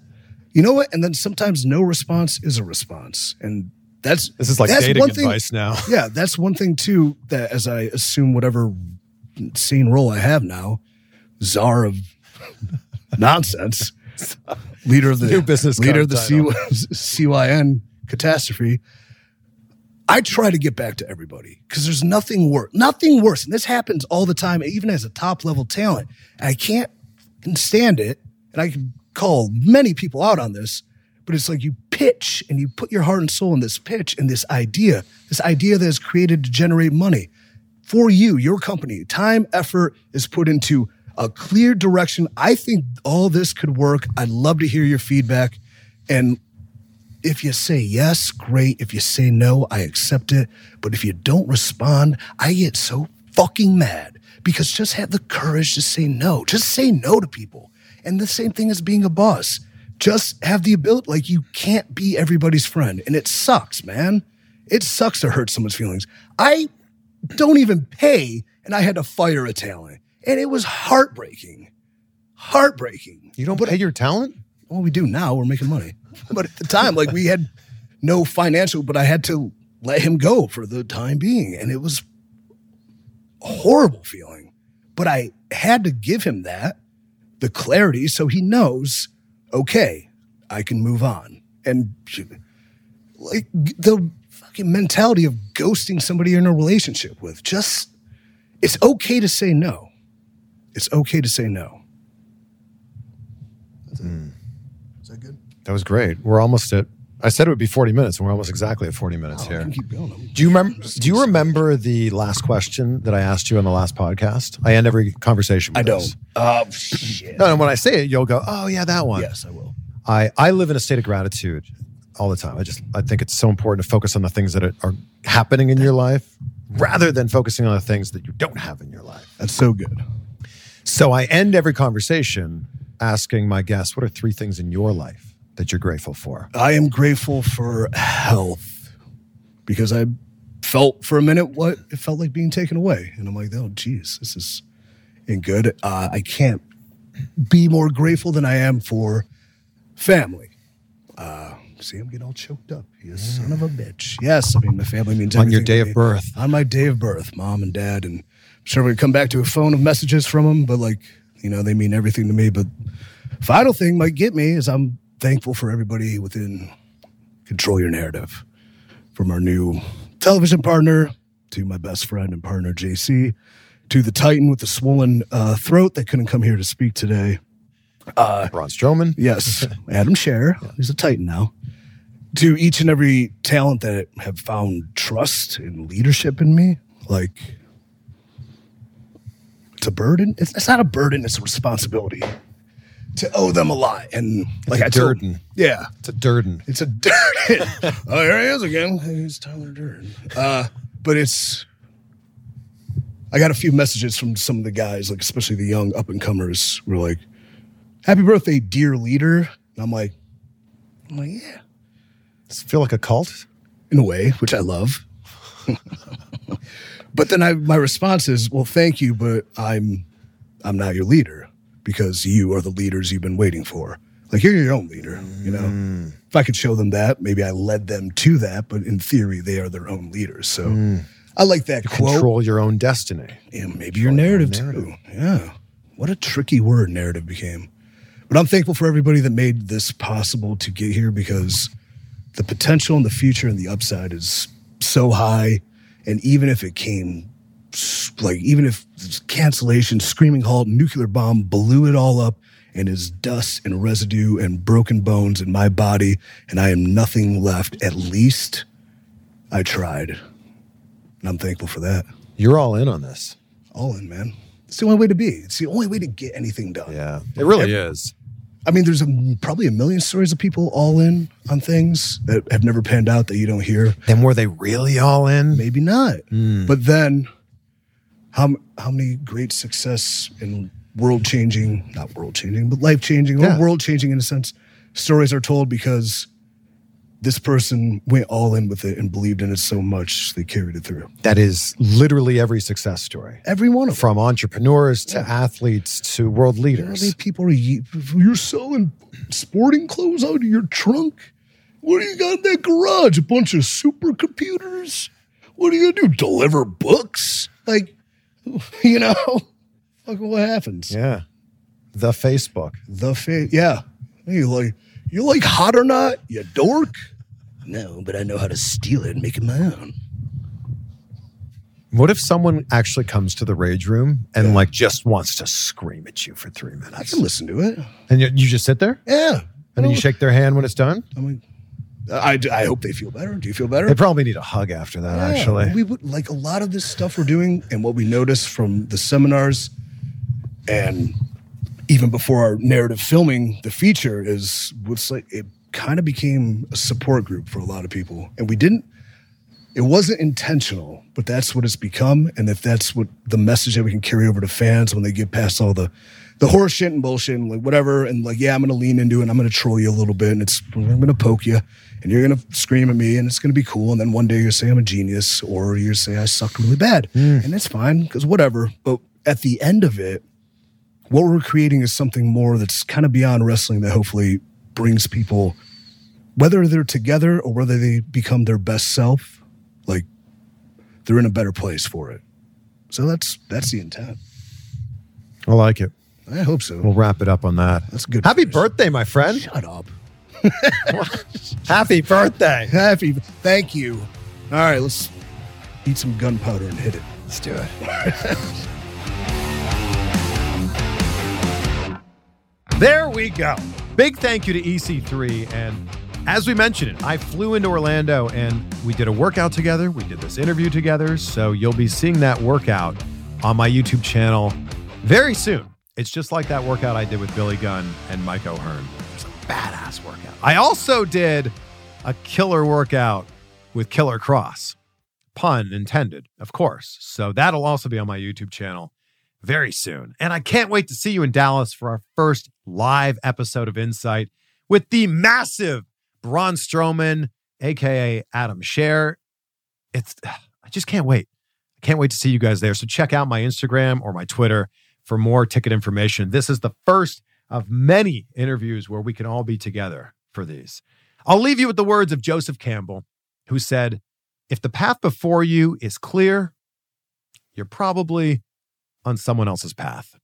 You know what? And then sometimes no response is a response. And that's This is like dating one thing- advice now. Yeah, that's one thing too. That as I assume whatever scene role I have now, czar of nonsense, leader of the New business leader of the C- CYN catastrophe. I try to get back to everybody because there's nothing worse, nothing worse, and this happens all the time, even as a top level talent. And I can't stand it, and I can call many people out on this, but it's like you pitch and you put your heart and soul in this pitch and this idea, this idea that is created to generate money for you, your company. Time, effort is put into a clear direction. I think all this could work. I'd love to hear your feedback. And if you say yes, great. If you say no, I accept it. But if you don't respond, I get so fucking mad because just have the courage to say no. Just say no to people. And the same thing as being a boss. Just have the ability, like, you can't be everybody's friend. And it sucks, man. It sucks to hurt someone's feelings. I don't even pay, and I had to fire a talent. And it was heartbreaking. Heartbreaking. You don't pay your talent? Well, we do now. We're making money. But at the time, like we had no financial, but I had to let him go for the time being. And it was a horrible feeling. But I had to give him that, the clarity, so he knows, okay, I can move on. And like the fucking mentality of ghosting somebody you're in a relationship with, just, it's okay to say no. It's okay to say no. Is that good? That was great. We're almost at. I said it would be forty minutes, and we're almost exactly at forty minutes I here. can keep going. Do you remember? Do you remember the last question that I asked you on the last podcast? I end every conversation. With I don't. this. Oh shit. No, and when I say it, you'll go, "Oh yeah, that one." Yes, I will. I I live in a state of gratitude all the time. I just I think it's so important to focus on the things that are, are happening in your life rather than focusing on the things that you don't have in your life. That's so good. So I end every conversation asking my guests, "What are three things in your life that you're grateful for?" I am grateful for health because I felt for a minute what it felt like being taken away, and I'm like, oh, geez, this is ain't good. Uh, I can't be more grateful than I am for family. Uh, see, I'm getting all choked up. You son of a bitch. Yes, I mean my family means On your day of birth. On my day of birth, mom and dad, and sure we come back to a phone of messages from them, but like you know, they mean everything to me. But final thing might get me is I'm thankful for everybody within Control Your Narrative, from our new television partner to my best friend and partner JC, to the Titan with the swollen uh, throat that couldn't come here to speak today. Braun Strowman. Yes, Adam Scherr, he's a Titan now. To each and every talent that have found trust and leadership in me, like it's a burden. It's, it's not a burden; it's a responsibility to owe them a lot. And like I told, Durden. yeah, It's a Durden. it's a Durden. oh, here he is again. He's Tyler Durden. Uh, but it's. I got a few messages from some of the guys, like especially the young up and comers, were like, "Happy birthday, dear leader." And I'm like, I'm like, yeah, Does it feel like a cult? in a way, which I love. but then I, my response is, "Well, thank you, but I'm, I'm not your leader because you are the leaders you've been waiting for. Like you're your own leader, you know. Mm. If I could show them that, maybe I led them to that, but in theory, they are their own leaders. So mm. I like that quote. Control your own destiny. Yeah, maybe your narrative, too. Yeah. What a tricky word narrative became. But I'm thankful for everybody that made this possible to get here because the potential and the future and the upside is so high. And even if it came, like, even if cancellation, screaming halt, nuclear bomb blew it all up and is dust and residue and broken bones in my body, and I am nothing left, at least I tried. And I'm thankful for that You're all in on this. all in, man. It's the only way to be. It's the only way to get anything done. Yeah, it really is. I mean, there's a, probably a million stories of people all in on things that have never panned out that you don't hear. Then were they really all in? Maybe not. Hmm. But then, how how many great success and world changing, not world changing, but life changing Yeah. or world changing in a sense, stories are told because this person went all in with it and believed in it so much they carried it through. That is literally every success story. Every one of them. From entrepreneurs to athletes to world How many leaders. people are you, you're selling sporting clothes out of your trunk? What do you got in that garage? A bunch of supercomputers? What are you gonna do? Deliver books? Like, you know, like what happens? Yeah. The Facebook. The fa- yeah. You like you like hot or not? You dork. No, but I know how to steal it and make it my own. What if someone actually comes to the rage room and like just wants to scream at you for three minutes? I can listen to it. And you, you just sit there Yeah. and then you shake their hand when it's done? I mean, I, I hope they feel better. Do you feel better? They probably need a hug after that, Yeah, actually. we would like a lot of this stuff we're doing, and what we notice from the seminars, and even before our narrative filming, the feature is what's like it kind of became a support group for a lot of people, and we didn't. It wasn't intentional, but that's what it's become, and if that's what the message that we can carry over to fans when they get past all the the horse shit and bullshit and like whatever, and like yeah, I'm gonna lean into it, and I'm gonna troll you a little bit, and it's I'm gonna poke you, and you're gonna scream at me, and it's gonna be cool, and then one day you're say I'm a genius, or you're say I suck really bad, hmm. and it's fine because whatever. But at the end of it, what we're creating is something more that's kind of beyond wrestling that hopefully brings people, whether they're together or whether they become their best self, like they're in a better place for it. So that's that's the intent. I like it. I hope so. We'll wrap it up on that. That's good Happy first. birthday, my friend. Shut up. Happy birthday. Happy. Thank you. All right, let's eat some gunpowder and hit it. Let's do it. there we go. Big thank you to EC3. And as we mentioned it, I flew into Orlando and we did a workout together. We did this interview together. So you'll be seeing that workout on my YouTube channel very soon. It's just like that workout I did with Billy Gunn and Mike O'Hearn. It's a badass workout. I also did a killer workout with Killer Kross pun intended, of course. So that'll also be on my YouTube channel very soon. And I can't wait to see you in Dallas for our first live episode of Insight with the massive Braun Strowman, aka Adam Scherr. It's I just can't wait. I can't wait to see you guys there. So check out my Instagram or my Twitter for more ticket information. This is the first of many interviews where we can all be together for these. I'll leave you with the words of Joseph Campbell, who said, if the path before you is clear, you're probably on someone else's path.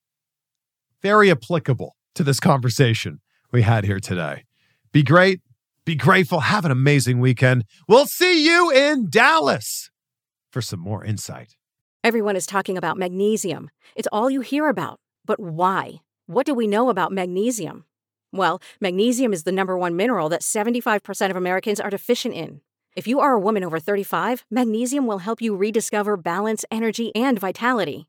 Very applicable to this conversation we had here today. Be great, be grateful, have an amazing weekend. We'll see you in Dallas for some more insight. Everyone is talking about magnesium. It's all you hear about. But why? What do we know about magnesium? Well, magnesium is the number one mineral that 75% of Americans are deficient in. If you are a woman over 35, magnesium will help you rediscover balance, energy, and vitality.